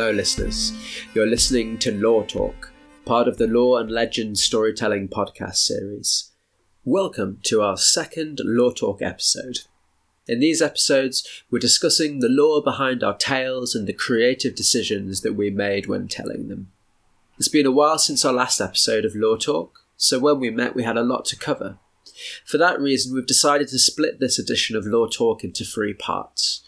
Hello, listeners. You're listening to Lore Talk, part of the Lore and Legend Storytelling podcast series. Welcome to our second Lore Talk episode. In these episodes, we're discussing the lore behind our tales and the creative decisions that we made when telling them. It's been a while since our last episode of Lore Talk, so when we met, we had a lot to cover. For that reason, we've decided to split this edition of Lore Talk into three parts.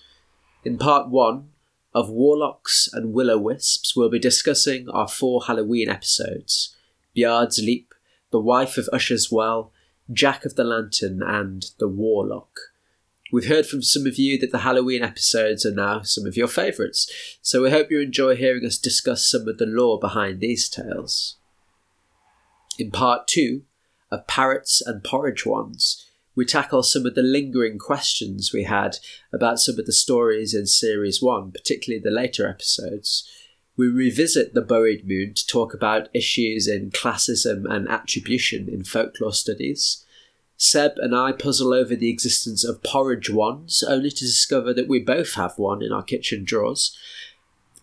In part one, of Warlocks and Will O Wisps, we'll be discussing our four Halloween episodes Bayard's Leap, The Wife of Usher's Well, Jack of the Lantern, and The Warlock. We've heard from some of you that the Halloween episodes are now some of your favourites, so we hope you enjoy hearing us discuss some of the lore behind these tales. In part two of Parrots and Porridge Wands, we tackle some of the lingering questions we had about some of the stories in Series 1, particularly the later episodes. We revisit the Buried Moon to talk about issues in classism and attribution in folklore studies. Seb and I puzzle over the existence of porridge wands, only to discover that we both have one in our kitchen drawers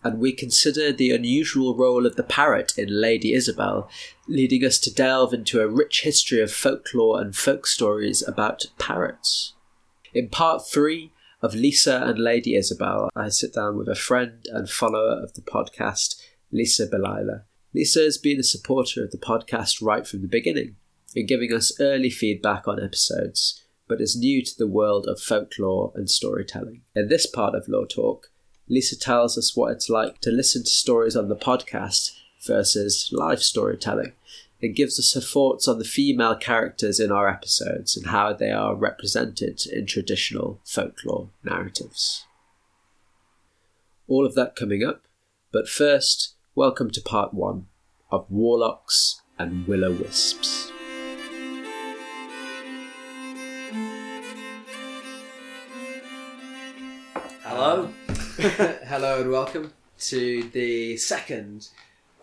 and we consider the unusual role of the parrot in Lady Isabel, leading us to delve into a rich history of folklore and folk stories about parrots. In part three of Lisa and Lady Isabel, I sit down with a friend and follower of the podcast, Lisa Belila. Lisa has been a supporter of the podcast right from the beginning and giving us early feedback on episodes, but is new to the world of folklore and storytelling. In this part of Lore Talk, Lisa tells us what it's like to listen to stories on the podcast versus live storytelling and gives us her thoughts on the female characters in our episodes and how they are represented in traditional folklore narratives. All of that coming up, but first, welcome to part one of Warlocks and Will O Wisps. Hello. Hello and welcome to the second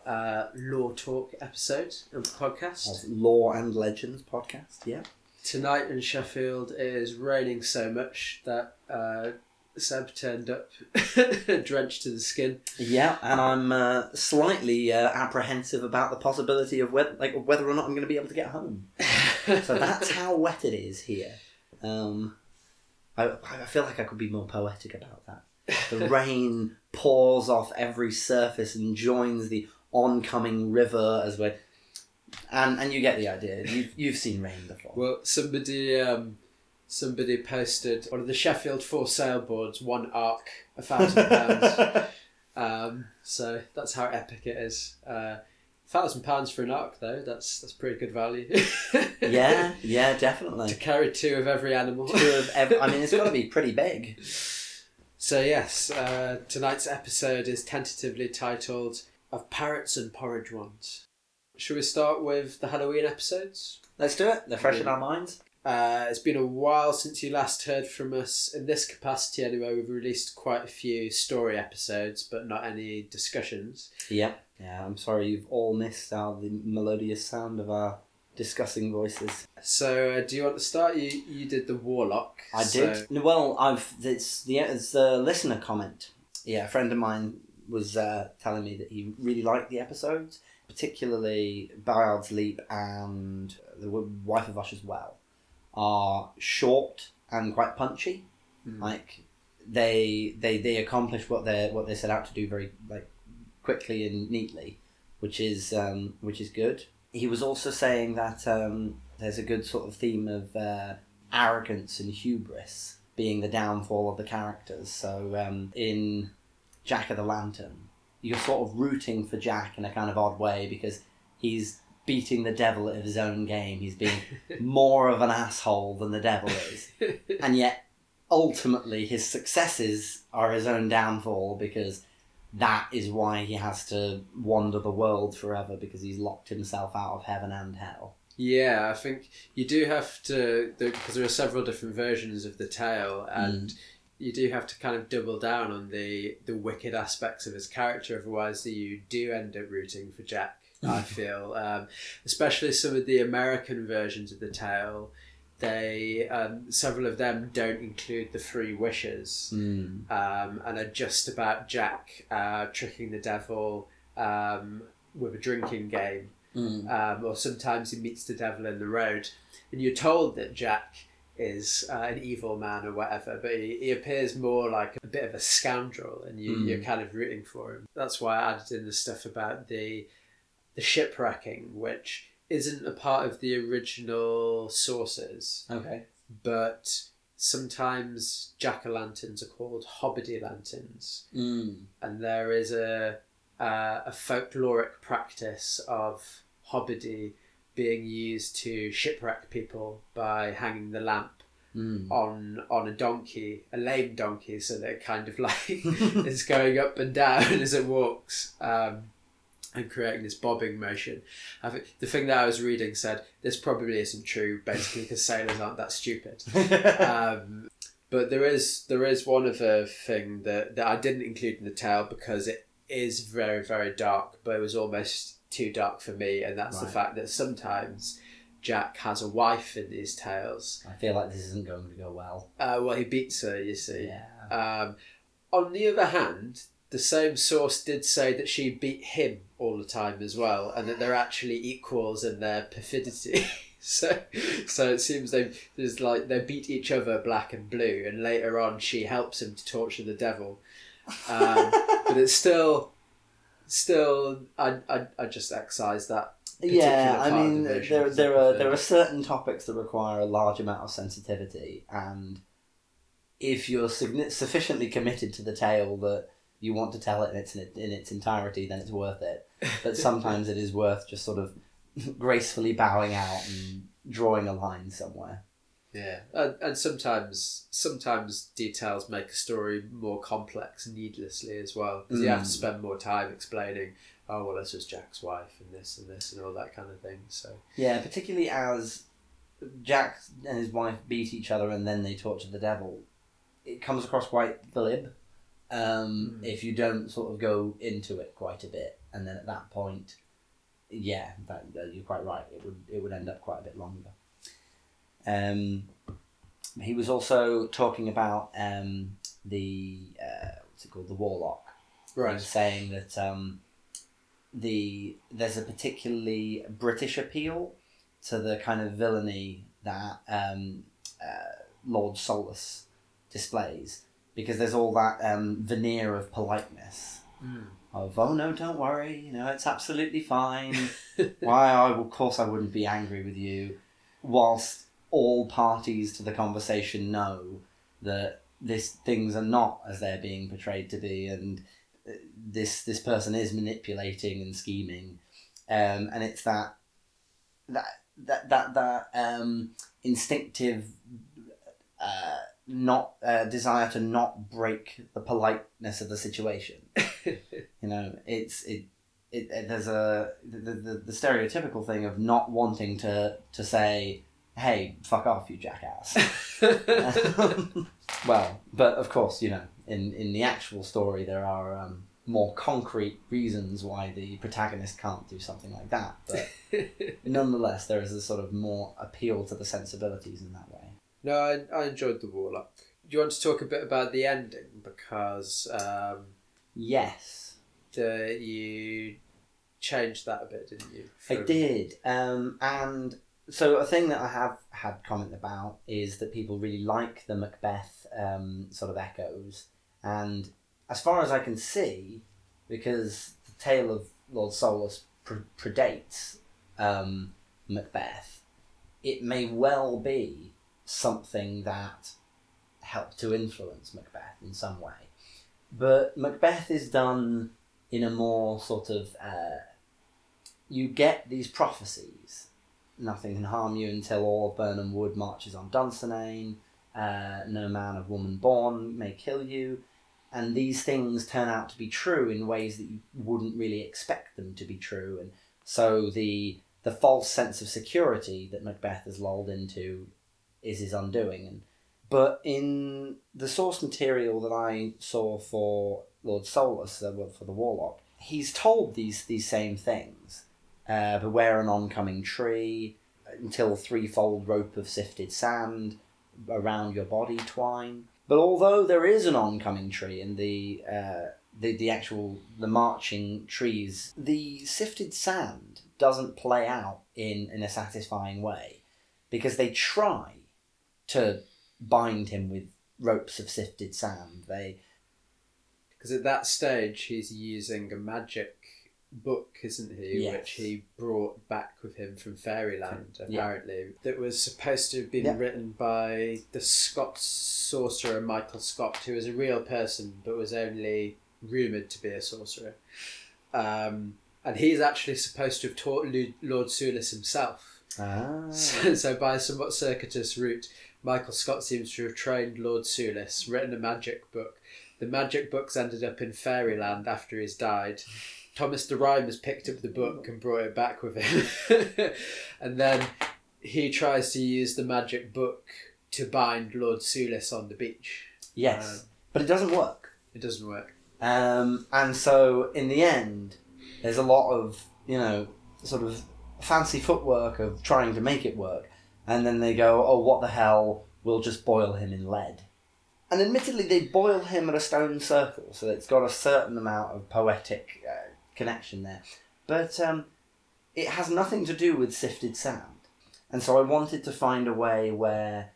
uh, Lore Talk episode of the podcast. Of Lore and Legends podcast, yeah. Tonight in Sheffield it is raining so much that uh, Seb turned up drenched to the skin. Yeah, and I'm uh, slightly uh, apprehensive about the possibility of whether, like, whether or not I'm going to be able to get home. so that's how wet it is here. Um, I, I feel like I could be more poetic about that. The rain pours off every surface and joins the oncoming river as we're. And, and you get the idea. You've, you've seen rain before. Well, somebody um, somebody posted one of the Sheffield for sale boards, one arc, a thousand pounds. Um, so that's how epic it is. Uh, thousand pounds for an arc though, that's that's pretty good value. yeah, yeah, definitely. to carry two of every animal. Two of ev- I mean, it's got to be pretty big. So yes, uh, tonight's episode is tentatively titled "Of Parrots and Porridge Wands." Should we start with the Halloween episodes? Let's do it. They're fresh in our minds. Uh, it's been a while since you last heard from us in this capacity. Anyway, we've released quite a few story episodes, but not any discussions. Yeah, yeah. I'm sorry you've all missed our the melodious sound of our discussing voices. So, uh, do you want to start? You you did the warlock. I so- did. Well, I've it's the it's the listener comment. Yeah, a friend of mine was uh, telling me that he really liked the episodes, particularly Bayard's Leap and the Wife of Usher's Well, are short and quite punchy. Hmm. Like they they they accomplish what they what they set out to do very like quickly and neatly, which is um, which is good. He was also saying that um, there's a good sort of theme of uh, arrogance and hubris being the downfall of the characters. So um, in Jack of the Lantern, you're sort of rooting for Jack in a kind of odd way because he's beating the devil at his own game. He's being more of an asshole than the devil is, and yet ultimately his successes are his own downfall because that is why he has to wander the world forever because he's locked himself out of heaven and hell. Yeah, I think you do have to because there are several different versions of the tale, and you do have to kind of double down on the the wicked aspects of his character. Otherwise, you do end up rooting for Jack. I feel, um, especially some of the American versions of the tale. They um, several of them don't include the three wishes, Mm. um, and are just about Jack uh, tricking the devil um, with a drinking game, Mm. um, or sometimes he meets the devil in the road, and you're told that Jack is uh, an evil man or whatever, but he, he appears more like a bit of a scoundrel, and you, Mm. you're kind of rooting for him. That's why I added in the stuff about the the shipwrecking, which isn't a part of the original sources, Okay. but sometimes jack o' lanterns are called hobbity lanterns, Mm. and there is a uh, a folkloric practice of hobbity being used to shipwreck people by hanging the lamp Mm. on on a donkey, a lame donkey, so that it kind of like is going up and down as it walks, um, and creating this bobbing motion. I think the thing that I was reading said this probably isn't true, basically because sailors aren't that stupid. Um, but there is there is one other thing that, that I didn't include in the tale because it is very very dark, but it was almost too dark for me, and that's the fact that sometimes Jack has a wife in these tales. I feel like this isn't going to go well. Uh, well, he beats her, you see. Yeah. Um, on the other hand, the same source did say that she beat him all the time as well, and that they're actually equals in their perfidity. so, so it seems they there's like they beat each other black and blue, and later on she helps him to torture the devil. Um, but it's still, still, I I, I just excise that. Yeah, I mean, the there there are there are certain topics that require a large amount of sensitivity, and if you're sufficiently committed to the tale that you want to tell it in its in its entirety, then it's worth it. But sometimes it is worth just sort of gracefully bowing out and drawing a line somewhere. Yeah, and, and sometimes sometimes details make a story more complex needlessly as well because you have to Mm. spend more time explaining. Oh well, this was Jack's wife and this and this and all that kind of thing. So Yeah, particularly as Jack and his wife beat each other and then they torture the devil. It comes across quite glib um, Mm. if you don't sort of go into it quite a bit, and then at that point, yeah, that, that- you're quite right. It would it would end up quite a bit longer. Um, he was also talking about um, the uh, what's it called, the warlock. Was saying that um, the there's a particularly British appeal to the kind of villainy that um, uh, Lord Solus displays because there's all that um, veneer of politeness. Mm. of oh no don't worry you know it's absolutely fine. Why I of course I wouldn't be angry with you whilst all parties to the conversation know that this things are not as they're being portrayed to be and uh, this this person is manipulating and scheming. Um, and it's that that that that that um, instinctive uh, not uh, desire to not break the politeness of the situation. You know it's it, it, it there's a the, the, the stereotypical thing of not wanting to to say hey fuck off you jackass. Well but of course you know in in the actual story there are um, more concrete reasons why the protagonist can't do something like that but nonetheless there is a sort of more appeal to the sensibilities in that way no, I, I enjoyed the warlock. Do you want to talk a bit about the ending because um, yes the you changed that a bit, didn't you? I did. Um, and so a thing that I have had comment about is that people really like the Macbeth um, sort of echoes. And as far as I can see, because the tale of Lord Solus pre- predates um, Macbeth, it may well be something that helped to influence Macbeth in some way. But Macbeth is done in a more sort of uh, you get these prophecies. Nothing can harm you until all Birnam Wood marches on Dunsinane. Uh, no man of woman born may kill you. And these things turn out to be true in ways that you wouldn't really expect them to be true. And so the the false sense of security that Macbeth has lulled into is his undoing. And but in the source material that I saw for Lord Solus, for the Warlock, he's told these these same things. Uh, beware an oncoming tree. Until threefold rope of sifted sand around your body twine. But although there is an oncoming tree in the uh, the the actual the marching trees, the sifted sand doesn't play out in in a satisfying way because they try to bind him with ropes of sifted sand. They Because at that stage, he's using a magic book, isn't he? Yes. Which he brought back with him from Fairyland, apparently. Yeah. That was supposed to have been Yeah. written by the Scott sorcerer Michael Scott, who was a real person but was only rumoured to be a sorcerer. Um, and he's actually supposed to have taught Lord Sulis himself. ah, So, so by a somewhat circuitous route, Michael Scott seems to have trained Lord Sulis, written a magic book. The magic book's ended up in Fairyland after he's died. Thomas the Rhymer has picked up the book and brought it back with him. and then he tries to use the magic book to bind Lord Sulis on the beach. yes, Um, but it doesn't work. It doesn't work. Um, and so in the end, there's a lot of you know sort of fancy footwork of trying to make it work, and then they go, "Oh, what the hell? We'll just boil him in lead." And admittedly, they boil him at a stone circle, so it's got a certain amount of poetic uh, connection there, but um, it has nothing to do with sifted sand. And so I wanted to find a way where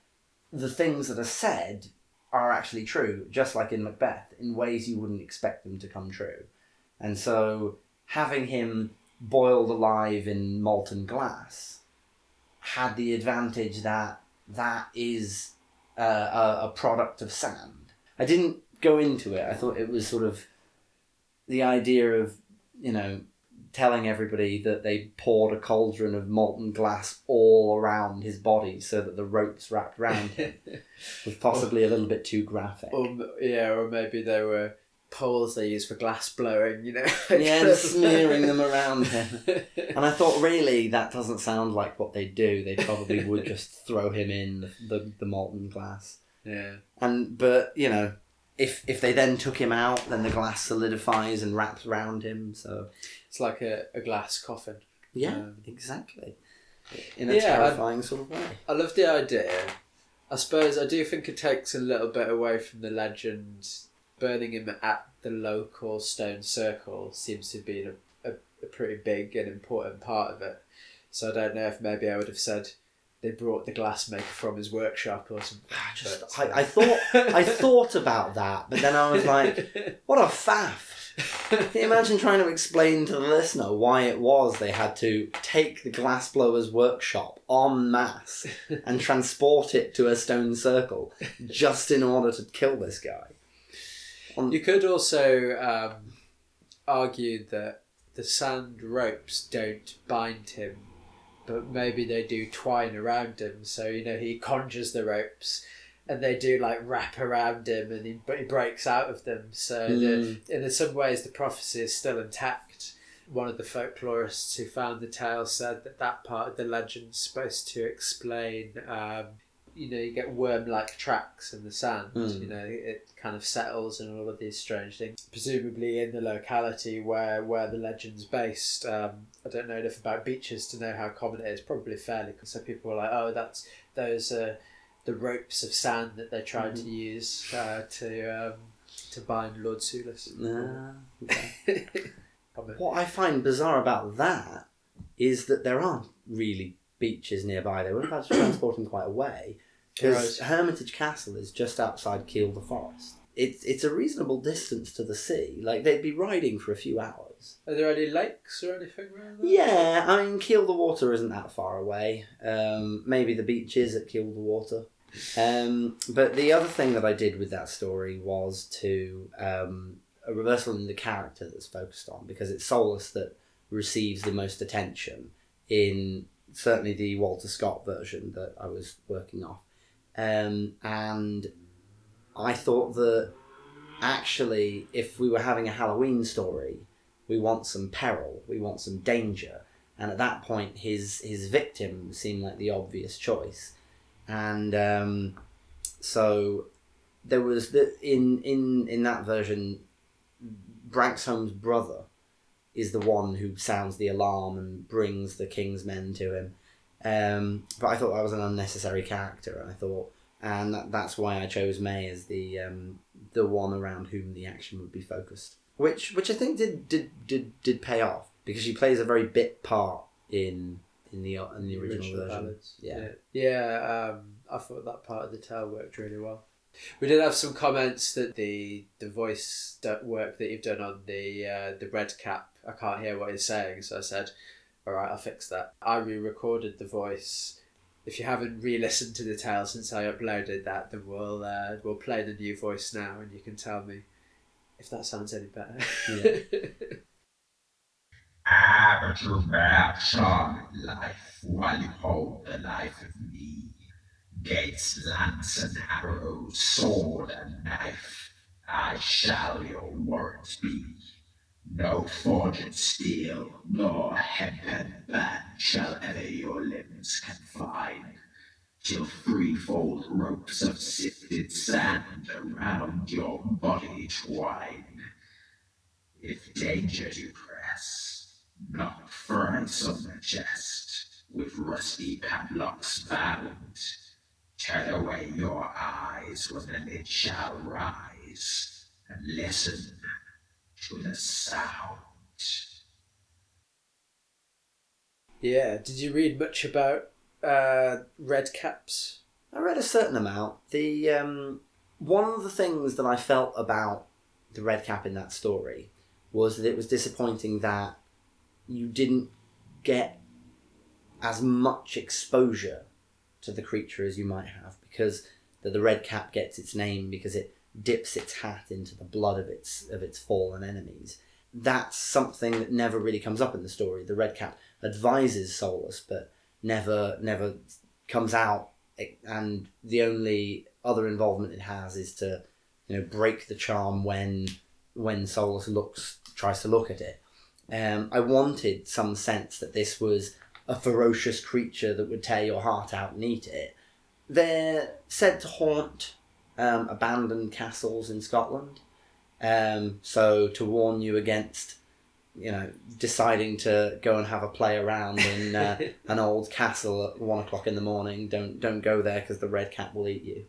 the things that are said are actually true, just like in Macbeth, in ways you wouldn't expect them to come true. And so having him boiled alive in molten glass had the advantage that that is uh, a, a product of sand. I didn't go into it. I thought it was sort of the idea of, you know, telling everybody that they poured a cauldron of molten glass all around his body so that the ropes wrapped around him was possibly a little bit too graphic. or yeah, or maybe they were poles they use for glass blowing. You know. yeah, and smearing them around him. And I thought, really, that doesn't sound like what they'd do. They probably would just throw him in the, the, the molten glass. yeah. And but you know, if if they then took him out, then the glass solidifies and wraps around him. So It's like a, a glass coffin. yeah, Um, exactly. In a Yeah, I- terrifying sort of way. I love the idea. I suppose I do think it takes a little bit away from the legend. Burning him at the local stone circle seems to have been a, a, a pretty big and important part of it. So I don't know if maybe I would have said they brought the glassmaker from his workshop or something. I just but, I, uh, I thought I thought about that, but then I was like, what a faff. Can you imagine trying to explain to the listener why it was they had to take the glassblower's workshop en masse and transport it to a stone circle just in order to kill this guy? On, You could also um, argue that the sand ropes don't bind him, but maybe they do twine around him. So you know he conjures the ropes, and they do like wrap around him, and he but he breaks out of them. So the, in some ways the prophecy is still intact. One of the folklorists who found the tale said that that part of the legend's supposed to explain. Um, you know, you get worm-like tracks in the sand. Mm. You know, it kind of settles and all of these strange things. Presumably in the locality where where the legend's based. Um, I don't know enough about beaches to know how common it is. Probably fairly. So people are like, oh, that's those uh, the ropes of sand that they tried to use uh, to um, to bind Lord Sulis. Ah, okay. What I find bizarre about that is that there aren't really beaches nearby. They wouldn't have had to transport him quite a way because. Hermitage Castle is just outside Kielder Forest. It's it's a reasonable distance to the sea. Like they'd be riding for a few hours. Are there any lakes or anything around there? Yeah, I mean Kielder Water isn't that far away. Um, maybe the beach is at Kielder Water. Um, but the other thing that I did with that story was to um, a reversal in the character that's focused on because it's Solus that receives the most attention in certainly the Walter Scott version that I was working off. Um, and I thought that actually, if we were having a Halloween story, we want some peril, we want some danger. And at that point, his his victim seemed like the obvious choice, and um, so there was the in in in that version, Branxholme's brother is the one who sounds the alarm and brings the king's men to him, Um, but I thought that was an unnecessary character, I thought, and that, that's why I chose May as the um, the one around whom the action would be focused. Which which I think did did did, did pay off because she plays a very bit part in in the in the original, version. ballads. Yeah. yeah, Yeah, um, I thought that part of the tale worked really well. We did have some comments that the the voice work that you've done on the uh, the red cap, I can't hear what he's saying, so I said, "All right, I'll fix that." I re-recorded the voice. If you haven't re-listened to the tale since I uploaded that, then we'll uh, we'll play the new voice now, and you can tell me if that sounds any better. Ah, but you bear charming life while you hold the life of me. Gates, lance, and arrow, sword, and knife, I shall your warrant be. No forged steel, nor hempen band shall ever your limbs confine, till threefold ropes of sifted sand around your body twine. If danger do press, knock thrice on the chest, with rusty padlocks bound. Turn away your eyes when the lid shall rise, and listen to the sound. yeah. Did you read much about uh, red caps? I read a certain amount. The um, one of the things that I felt about the red cap in that story was that it was disappointing that you didn't get as much exposure to the creature as you might have because the, the red cap gets its name because it dips its hat into the blood of its of its fallen enemies. That's something that never really comes up in the story. The red cap advises Solus, but never never comes out. And the only other involvement it has is to, you know, break the charm when when Solus looks tries to look at it. Um, I wanted some sense that this was a ferocious creature that would tear your heart out and eat it. They're said to haunt um, abandoned castles in Scotland. Um, so to warn you against, you know, deciding to go and have a play around in uh, an old castle at one o'clock in the morning, don't don't go there because the red cap will eat you.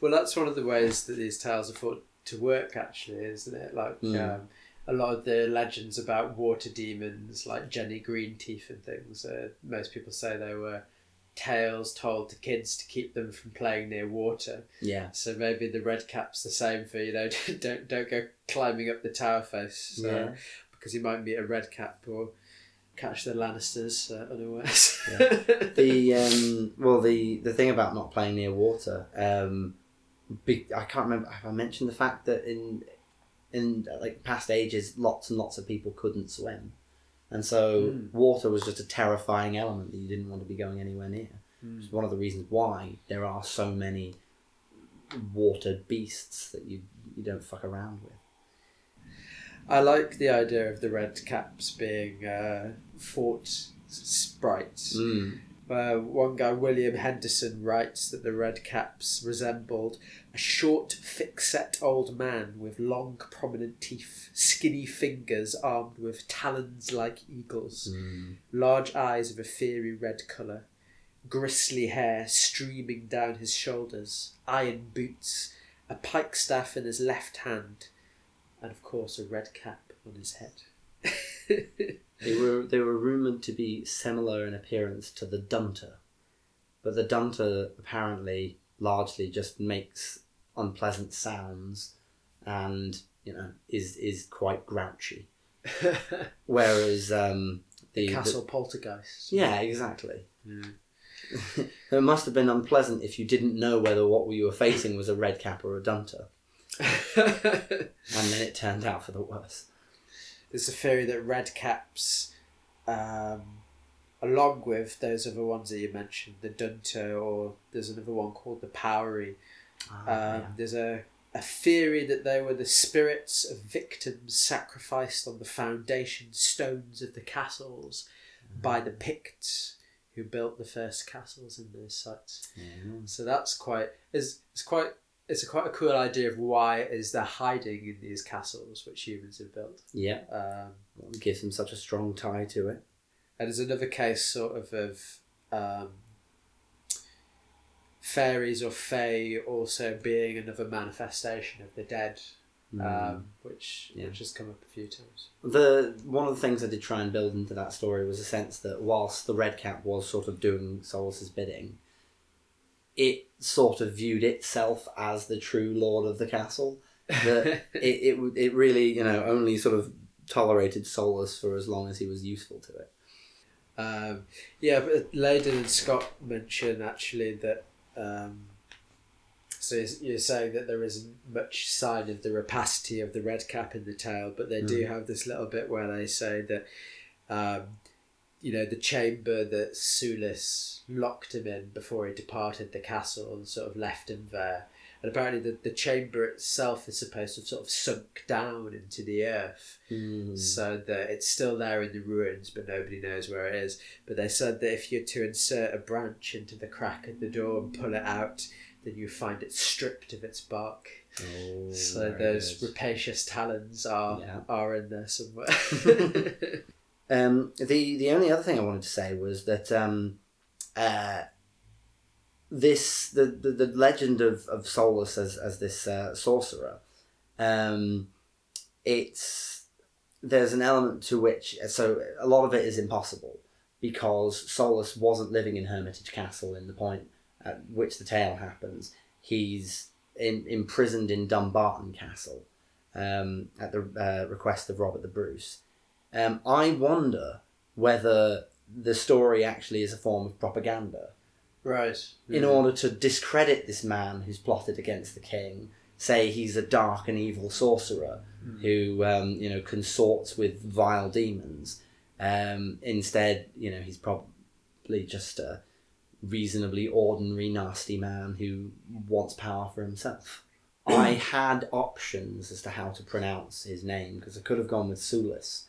Well, that's one of the ways that these tales are thought to work, actually, isn't it? Like Mm. um, a lot of the legends about water demons, like Jenny Greenteeth and things. Uh, most people say they were tales told to kids to keep them from playing near water. Yeah, So maybe the red cap's the same for you know. Don't don't go climbing up the tower face. So, Yeah. Because you might meet a red cap or catch the Lannisters uh, unawares. the um, well the the thing about not playing near water um, be, I can't remember have I mentioned the fact that in in uh, like past ages lots and lots of people couldn't swim and so Mm. water was just a terrifying element that you didn't want to be going anywhere near Mm. it's one of the reasons why there are so many water beasts that you you don't fuck around with I like the idea of the red caps being uh, fort sprites. mm. Uh, one guy, William Henderson, writes that the red caps resembled a short, thick-set old man with long, prominent teeth, skinny fingers armed with talons like eagles, Mm. large eyes of a fiery red colour, gristly hair streaming down his shoulders, iron boots, a pike staff in his left hand, and of course a red cap on his head. They were rumored to be similar in appearance to the Dunter, but the Dunter apparently largely just makes unpleasant sounds, and you know is is quite grouchy. Whereas um, the, the- Castle poltergeist. yeah, exactly. Yeah. it must have been unpleasant if you didn't know whether what you were facing was a red cap or a Dunter, and then it turned out for the worse. There's a theory that red caps, um, along with those other ones that you mentioned, the Dunter, or there's another one called the Powrie. Um, Ah, There's a, a theory that they were the spirits of victims sacrificed on the foundation stones of the castles by the Picts who built the first castles in those sites. yeah. So that's quite is it's quite it's a quite a cool idea of why is they're hiding in these castles which humans have built. yeah, Um, what gives them such a strong tie to it. and there's another case sort of of um, fairies or fae also being another manifestation of the dead, um, which Yeah. which has come up a few times. The one of the things I did try and build into that story was a sense that whilst the Red Cap was sort of doing Solus's bidding, it sort of viewed itself as the true lord of the castle. That it, it it really you know only sort of tolerated Solus for as long as he was useful to it. Um, yeah, but Leyden and Scott mention actually that. Um, so you're- saying that there isn't much sign of the rapacity of the red cap in the tale, but they do have this little bit where they say that, um, you know, the chamber that Sulis locked him in before he departed the castle and sort of left him there. And apparently, the, the chamber itself is supposed to have sort of sunk down into the earth so that it's still there in the ruins, but nobody knows where it is. But they said that if you're to insert a branch into the crack at the door and pull it out, then you find it stripped of its bark. Oh, so those rapacious talons are Yeah. are in there somewhere. Um, the the only other thing I wanted to say was that um, uh, this the, the, the legend of, of Solus as, as this uh, sorcerer, um, it's there's an element to which so a lot of it is impossible because Solus wasn't living in Hermitage Castle in the point at which the tale happens. He's in, imprisoned in Dumbarton Castle um, at the uh, request of Robert the Bruce. Um, I wonder whether the story actually is a form of propaganda right. in order to discredit this man who's plotted against the king. Say he's a dark and evil sorcerer who, um, you know, consorts with vile demons. Um, instead, you know, he's probably just a reasonably ordinary, nasty man who wants power for himself. I had options as to how to pronounce his name because I could have gone with Sulis.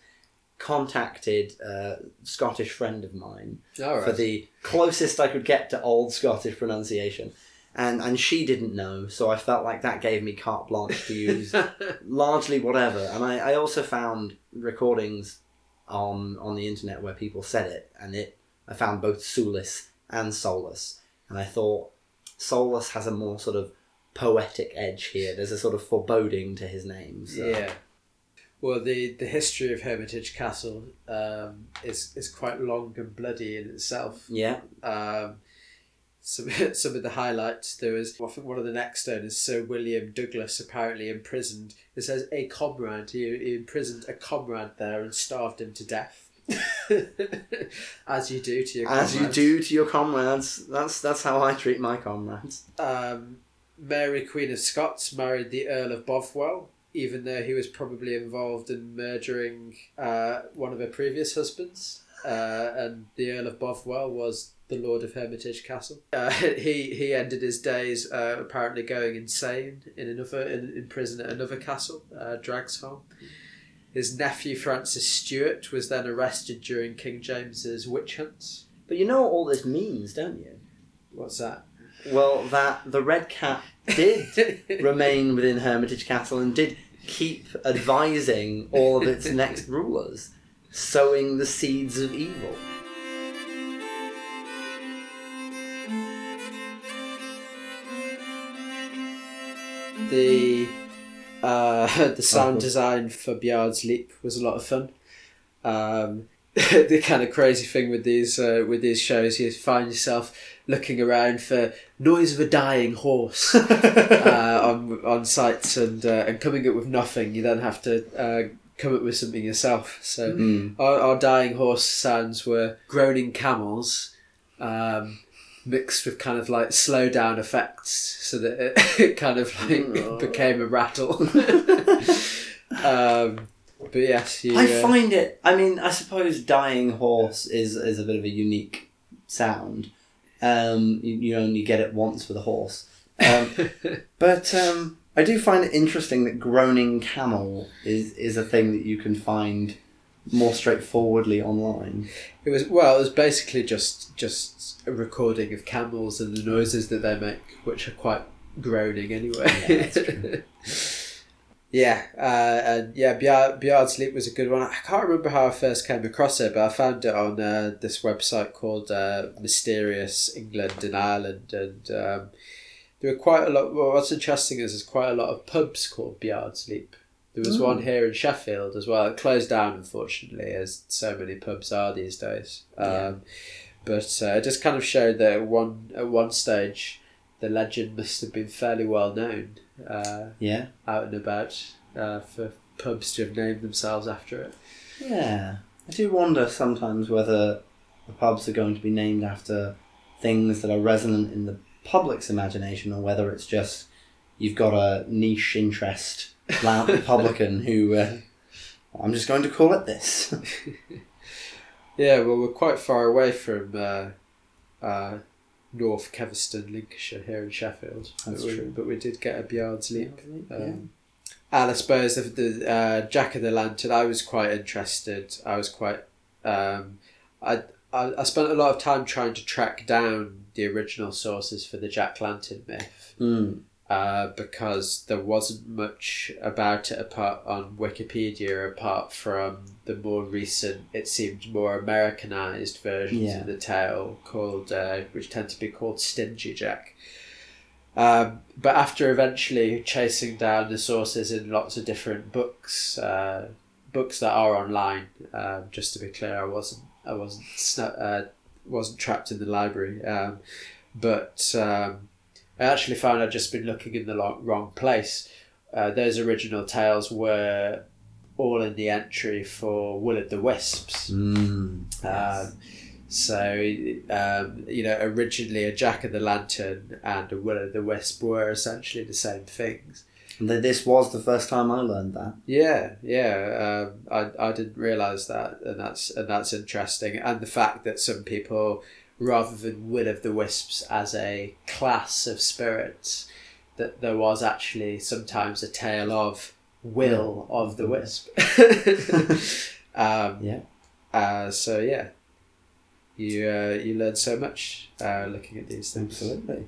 Contacted a Scottish friend of mine right. for the closest I could get to old Scottish pronunciation. And, and she didn't know, so I felt like that gave me carte blanche to use largely whatever. And I, I also found recordings on on the internet where people said it, and it I found both Sulis and Solus, and I thought Solus has a more sort of poetic edge here. There's a sort of foreboding to his name. So. Yeah. Well, the, the history of Hermitage Castle um, is is quite long and bloody in itself. Yeah. Um, some some of the highlights there was I think one of the next owners, Sir William Douglas, apparently imprisoned. It says a comrade. He, he imprisoned a comrade there and starved him to death. As you do to your As you comrades. do to your comrades. That's that's how I treat my comrades. Um, Mary Queen of Scots married the Earl of Bothwell, even though he was probably involved in murdering uh, one of her previous husbands. Uh, and the Earl of Bothwell was the Lord of Hermitage Castle. Uh, he he ended his days uh, apparently going insane in another in, in prison at another castle, uh, Dragsholm. His nephew Francis Stewart was then arrested during King James's witch hunts. But you know what all this means, don't you? What's that? Well, that the Red Cap did remain within Hermitage Castle and did keep advising all of its next rulers, sowing the seeds of evil. the uh, the sound design for Bayard's Leap was a lot of fun. Um, the kind of crazy thing with these uh, with these shows, you find yourself looking around for noise of a dying horse uh, on on sites and uh, and coming up with nothing. You then have to uh, come up with something yourself. So Mm. our, our dying horse sounds were groaning camels. Um, mixed with kind of like slow down effects so that it, it kind of like became a rattle um, but yes you, I uh, find it. I mean, I suppose dying horse is is a bit of a unique sound. Um, you, you only get it once with a horse. Um, but um, I do find it interesting that groaning camel is is a thing that you can find more straightforwardly online. it was well it was basically just just a recording of camels and the noises that they make which are quite groaning anyway Yeah. Yeah, uh, and yeah, Bayard, Leap was a good one. I can't remember how I first came across it, but I found it on uh, this website called uh, Mysterious England and Ireland, and um, there were quite a lot. Well, what's interesting is there's quite a lot of pubs called Bayard's Leap. There was Mm. one here in Sheffield as well. It closed down, unfortunately, as so many pubs are these days. Um, Yeah. But uh, it just kind of showed that at one at one stage, the legend must have been fairly well known. Uh, Yeah. out and about uh, for pubs to have named themselves after it. Yeah. I do wonder sometimes whether the pubs are going to be named after things that are resonant in the public's imagination or whether it's just you've got a niche interest loud Republican who uh, I'm just going to call it this. Yeah, well, we're quite far away from uh, uh, North Kesteven, Lincolnshire, here in Sheffield. That's but we, true. But we did get a Bayard's Leap. Yeah. Um, and I suppose the, the uh, Jack of the Lantern, I was quite interested. I was quite. Um, I, I, I spent a lot of time trying to track down the original sources for the Jack Lantern myth. Mm. Uh, because there wasn't much about it apart on Wikipedia apart from the more recent, it seemed more Americanized versions Yeah. of the tale called, uh, which tend to be called Stingy Jack. Um, but after eventually chasing down the sources in lots of different books, uh, books that are online, um, just to be clear, I wasn't, I wasn't, uh, wasn't trapped in the library, um, but. I actually found I'd just been looking in the wrong place. Uh, those original tales were all in the entry for Will o' the Wisps. Mm. Um, so, um, you know, originally a Jack o' the Lantern and a Will o' the Wisp were essentially the same things. This was the first time I learned that. Yeah, yeah. Um, I, I didn't realise that, and that's and that's interesting. And the fact that some people, rather than Will of the Wisps as a class of spirits, that there was actually sometimes a tale of Will of the Wisp. um, Yeah. uh, so yeah, you uh, you learn so much uh, looking at these things. Absolutely.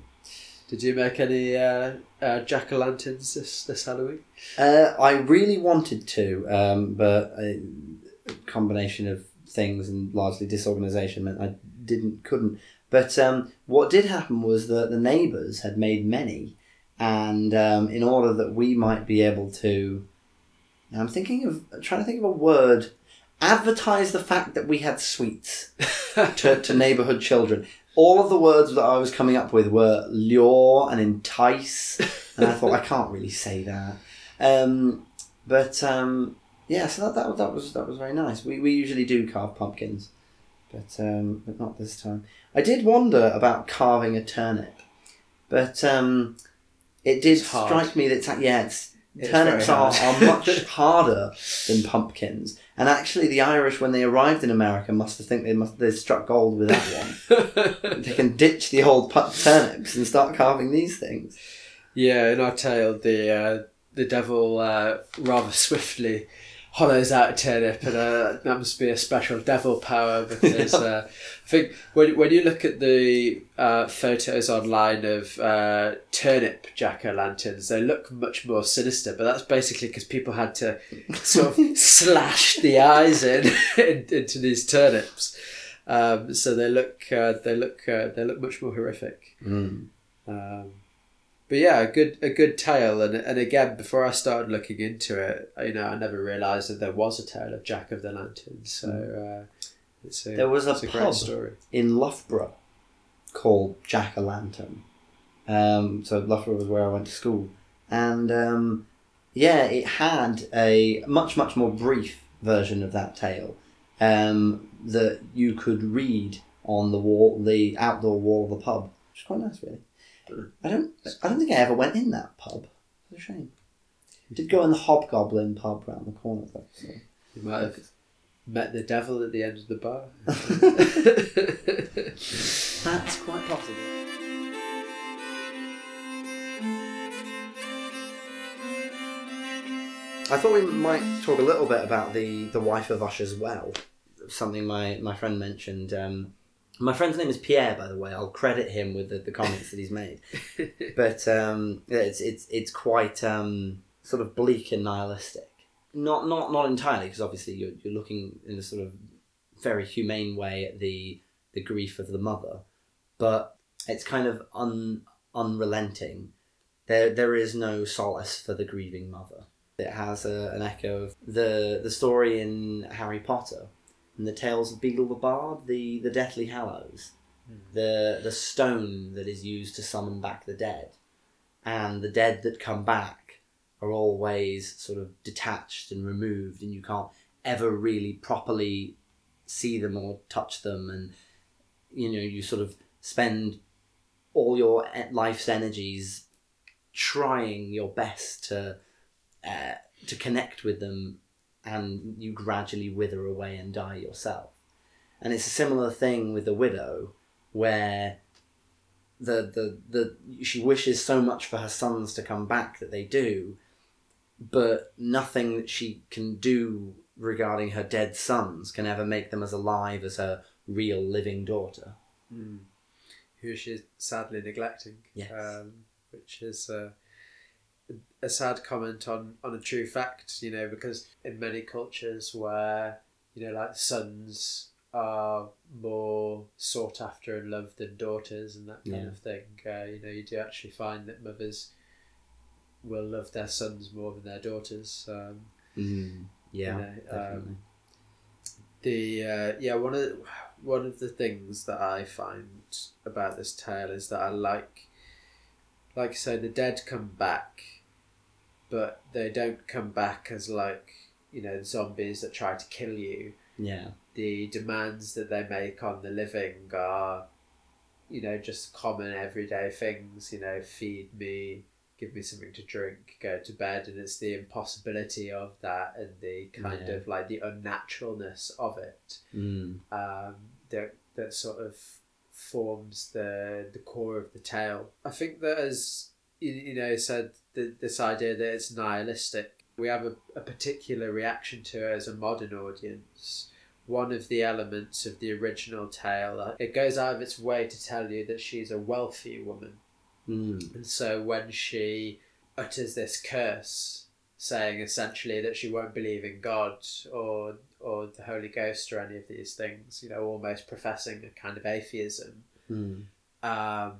Did you make any uh, uh, jack o' lanterns this this Halloween? Uh, I really wanted to, um, but a combination of things and largely disorganisation meant I didn't, couldn't. But um, what did happen was that the neighbours had made many, and um, in order that we might be able to, I'm thinking of trying to think of a word, advertise the fact that we had sweets to, to neighbourhood children. All of the words that I was coming up with were lure and entice, and I thought I can't really say that. Um, but um, yeah, so that, that that was that was very nice. We, we usually do carve pumpkins, but um, but not this time. I did wonder about carving a turnip, but um, it did It's hard. strike me that it's, yeah, it's, It's turnips very are, hard. are much harder than pumpkins. And actually, the Irish, when they arrived in America, must have think they must they struck gold with that one. they can ditch the old pu- turnips and start carving these things. Yeah, in our tale, the uh, the devil uh, rather swiftly hollows out a turnip, and uh, that must be a special devil power because uh, I think when, when you look at the uh, photos online of uh, turnip jack o' lanterns, they look much more sinister. But that's basically because people had to sort of slash the eyes in, in into these turnips, um, so they look uh, they look uh, they look much more horrific. Mm. Um, but yeah, a good a good tale, and and again, before I started looking into it, you know, I never realised that there was a tale of Jack of the Lantern. So uh, it's a, There was a a pub. in Loughborough called Jack o' Lantern. Um, so Loughborough was where I went to school, and um, yeah, it had a much much more brief version of that tale um, that you could read on the wall, the outdoor wall of the pub, which is quite nice, really. I don't, I don't think I ever went in that pub. It's a shame. I did go in the Hobgoblin pub round the corner though. So. You might have met the devil at the end of the bar. That's quite possible. I thought we might talk a little bit about the, the wife of Usher's well. Something my, my friend mentioned. Um, my friend's name is Pierre, by the way. I'll credit him with the, the comments that he's made. But um, it's it's it's quite um, sort of bleak and nihilistic. Not not not entirely, because obviously you're you're looking in a sort of very humane way at the the grief of the mother, but it's kind of un unrelenting. There there is no solace for the grieving mother. It has a, an echo of the the story in Harry Potter and the tales of Beedle the Bard, the the Deathly Hallows, the the stone that is used to summon back the dead, and the dead that come back are always sort of detached and removed, and you can't ever really properly see them or touch them, and you know you sort of spend all your life's energies trying your best to uh, to connect with them and you gradually wither away and die yourself. And it's a similar thing with the widow, where the, the, the she wishes so much for her sons to come back that they do, but nothing that she can do regarding her dead sons can ever make them as alive as her real living daughter. Mm. Who she's sadly neglecting. Yes. Um, which is uh, a sad comment on, on a true fact, you know, because in many cultures where, you know, like sons are more sought after and loved than daughters and that kind Yeah. of thing, uh, you know, you do actually find that mothers will love their sons more than their daughters. Um, Mm. Yeah, you know, definitely. um, the uh, yeah one of one of the things that I find about this tale is that I like like I say the dead come back but they don't come back as like you know zombies that try to kill you yeah, the demands that they make on the living are you know just common everyday things you know feed me give me something to drink go to bed and it's the impossibility of that and the kind Yeah. of like the unnaturalness of it mm. um, that that sort of forms the the core of the tale. I think that as you, you know said the, this idea that it's nihilistic, we have a, a particular reaction to it as a modern audience. One of the elements of the original tale, uh, it goes out of its way to tell you that she's a wealthy woman, Mm. and so when she utters this curse, saying essentially that she won't believe in God or or the Holy Ghost or any of these things, you know, almost professing a kind of atheism. Mm. Um,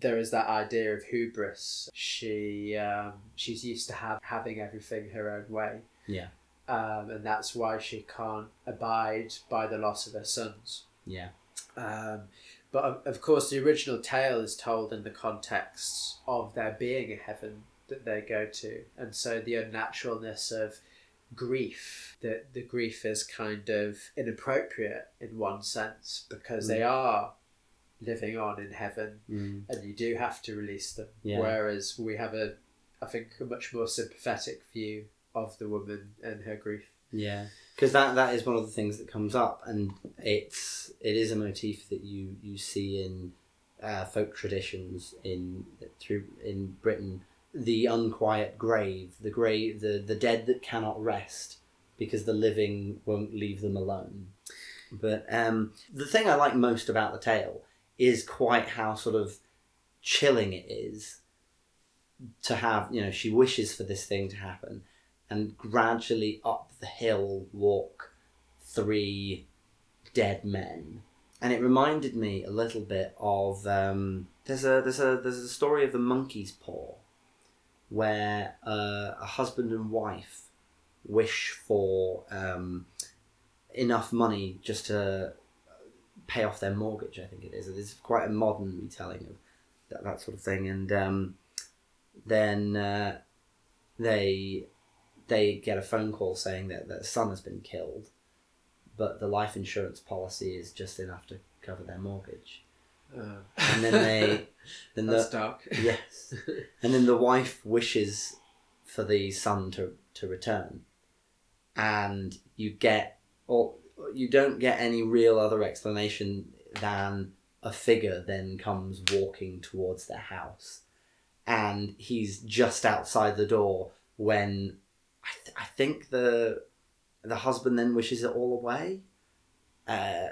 there is that idea of hubris. She um, she's used to have having everything her own way. Yeah. Um, and that's why she can't abide by the loss of her sons. yeah, Um, but of, of course, the original tale is told in the context of there being a heaven that they go to, and so the unnaturalness of grief that the grief is kind of inappropriate in one sense because they are living on in heaven mm. and you do have to release them Yeah. whereas we have a i think a much more sympathetic view of the woman and her grief Yeah, because that that is one of the things that comes up, and it's it is a motif that you you see in uh, folk traditions in through in Britain. The unquiet grave, the grave, the the dead that cannot rest because the living won't leave them alone. But um, the thing I like most about the tale is quite how sort of chilling it is to have. You know, she wishes for this thing to happen and gradually up the hill walk three dead men. And it reminded me a little bit of um, there's a there's a there's a story of the monkey's paw, where uh, a husband and wife wish for um, enough money just to pay off their mortgage. I think it is. It's quite a modern retelling of that, that sort of thing. And um, then uh, they they get a phone call saying that their son has been killed, but the life insurance policy is just enough to cover their mortgage. Uh, And then they, then that's the dark. Yes, and then the wife wishes for the son to to return, and you get or you don't get any real other explanation than a figure then comes walking towards their house, and he's just outside the door when I, th- I think the the husband then wishes it all away. Uh,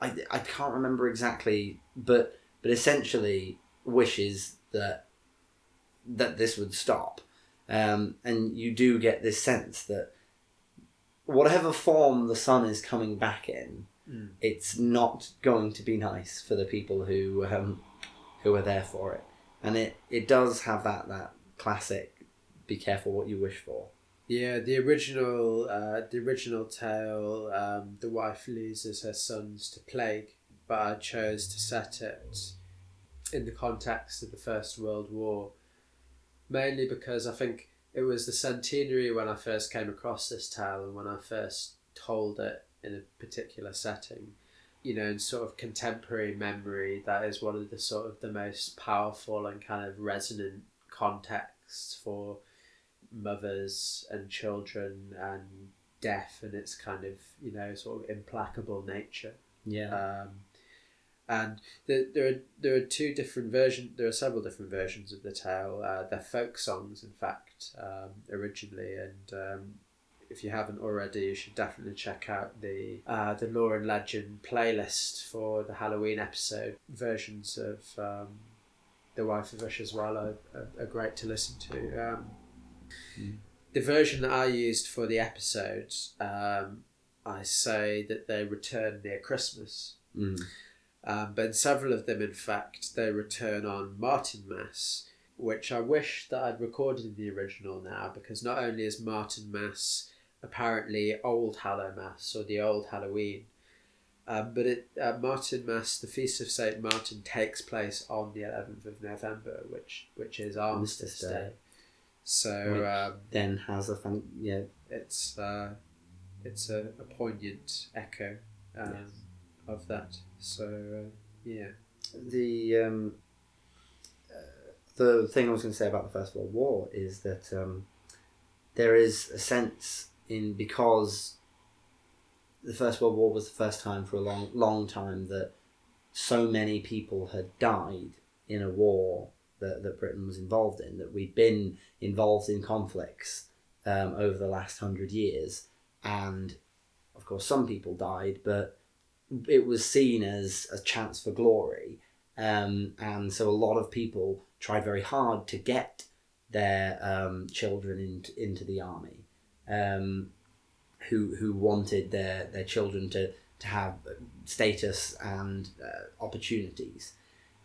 I, I can't remember exactly, but but essentially wishes that that this would stop, Um, and you do get this sense that whatever form the son is coming back in, Mm. it's not going to be nice for the people who um, who are there for it. And it, it does have that, that classic be careful what you wish for. Yeah, the original, uh, the original tale, um, the wife loses her sons to plague, but I chose to set it in the context of the First World War, mainly because I think it was the centenary when I first came across this tale and when I first told it in a particular setting. You know, in sort of contemporary memory, that is one of the sort of the most powerful and kind of resonant contexts for mothers and children and death and its kind of you know sort of implacable nature. Yeah. um, and there, there are there are two different versions there are several different versions of the tale. Uh, they're folk songs in fact um, originally. And um, if you haven't already you should definitely check out the uh, the lore and legend playlist for the Halloween episode versions of um, the wife of Usher's Well are, are, are great to listen to. Um, the version that I used for the episode, um, I say that they return near Christmas. Mm. Um, but several of them, in fact, they return on Martinmas, which I wish that I'd recorded in the original now, because not only is Martinmas apparently Old Hallowmas or the Old Halloween, um, but it uh, Martinmas, the feast of Saint Martin, takes place on the eleventh of November, which which is Armistice Armistice Day. Day. So um, Then has a fun, yeah, it's uh, it's a, a poignant echo um, Yes. of that. So uh, yeah, the um, uh, the thing I was going to say about the First World War is that um, there is a sense in because the First World War was the first time for a long long time that so many people had died in a war that, that Britain was involved in that we'd been involved in conflicts um, over the last hundred years. And of course some people died but it was seen as a chance for glory. Um, and so a lot of people tried very hard to get their um, children into, into the army um, who who wanted their, their children to, to have status and uh, opportunities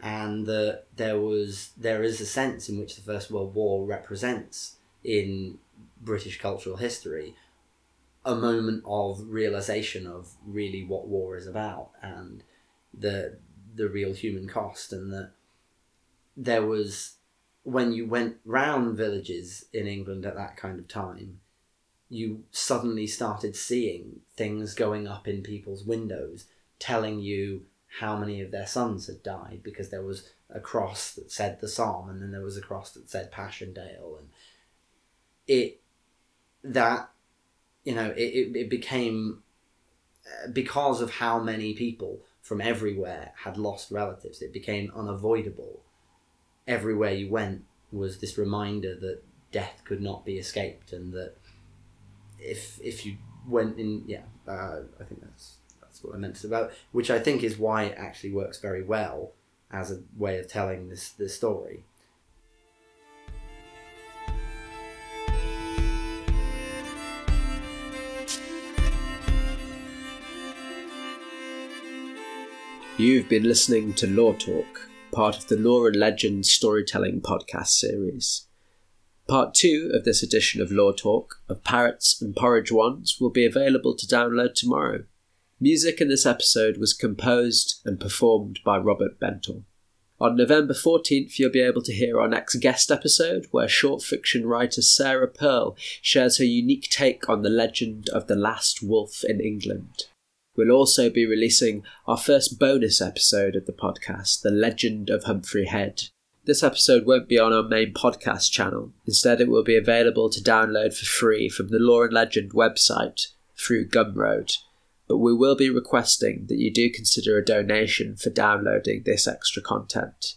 and the, there was there is a sense in which the First World War represents in British cultural history a moment of realization of really what war is about and the the real human cost and that there was when you went round villages in England at that kind of time you suddenly started seeing things going up in people's windows telling you how many of their sons had died because there was a cross that said the Somme and then there was a cross that said passchendaele and it that you know it, it, became uh, because of how many people from everywhere had lost relatives it became unavoidable. Everywhere you went was this reminder that death could not be escaped and that if if you went in yeah uh, i think that's what i meant to about which i think is why it actually works very well as a way of telling this this story you've been listening to Lore Talk, part of the Lore and Legend storytelling podcast series. Part two of this edition of Lore Talk of Parrots and Porridge Wands will be available to download tomorrow. Music in this episode was composed and performed by Robert Bentel. On November 14th, you'll be able to hear our next guest episode, where short fiction writer Sarah Pearl shares her unique take on the legend of the last wolf in England. We'll also be releasing our first bonus episode of the podcast, The Legend of Humphrey Head. This episode won't be on our main podcast channel. Instead, it will be available to download for free from the Lore and Legend website through Gumroad. But we will be requesting that you do consider a donation for downloading this extra content.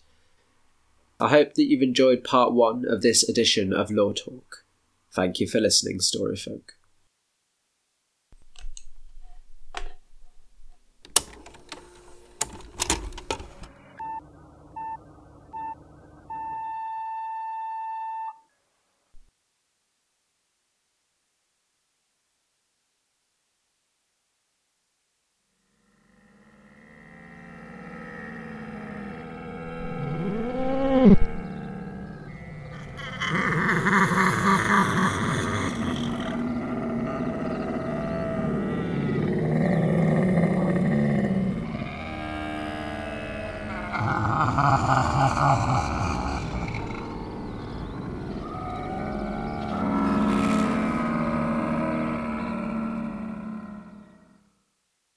I hope that you've enjoyed part one of this edition of Lore Talk. Thank you for listening, Storyfolk.